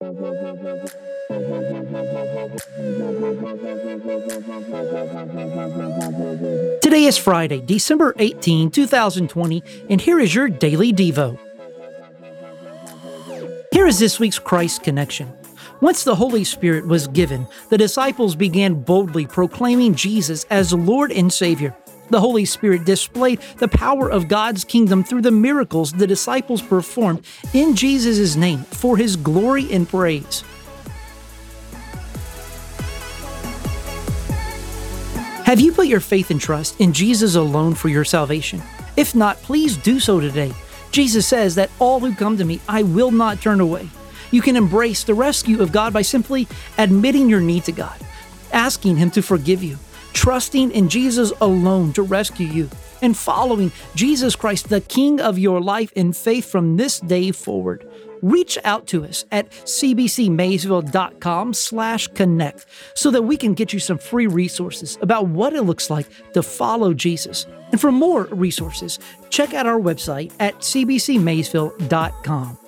Today is Friday, December 18, 2020, and here is your Daily Devo. Here is this week's Christ Connection. Once the Holy Spirit was given, the disciples began boldly proclaiming Jesus as Lord and Savior. The Holy Spirit displayed the power of God's kingdom through the miracles the disciples performed in Jesus' name for his glory and praise. Have you put your faith and trust in Jesus alone for your salvation? If not, please do so today. Jesus says that all who come to me, I will not turn away. You can embrace the rescue of God by simply admitting your need to God, asking Him to forgive you, trusting in Jesus alone to rescue you, and following Jesus Christ, the King of your life in faith from this day forward reach out to us at cbcmaysville.com slash connect so that we can get you some free resources about what it looks like to follow Jesus. And for more resources, check out our website at cbcmaysville.com.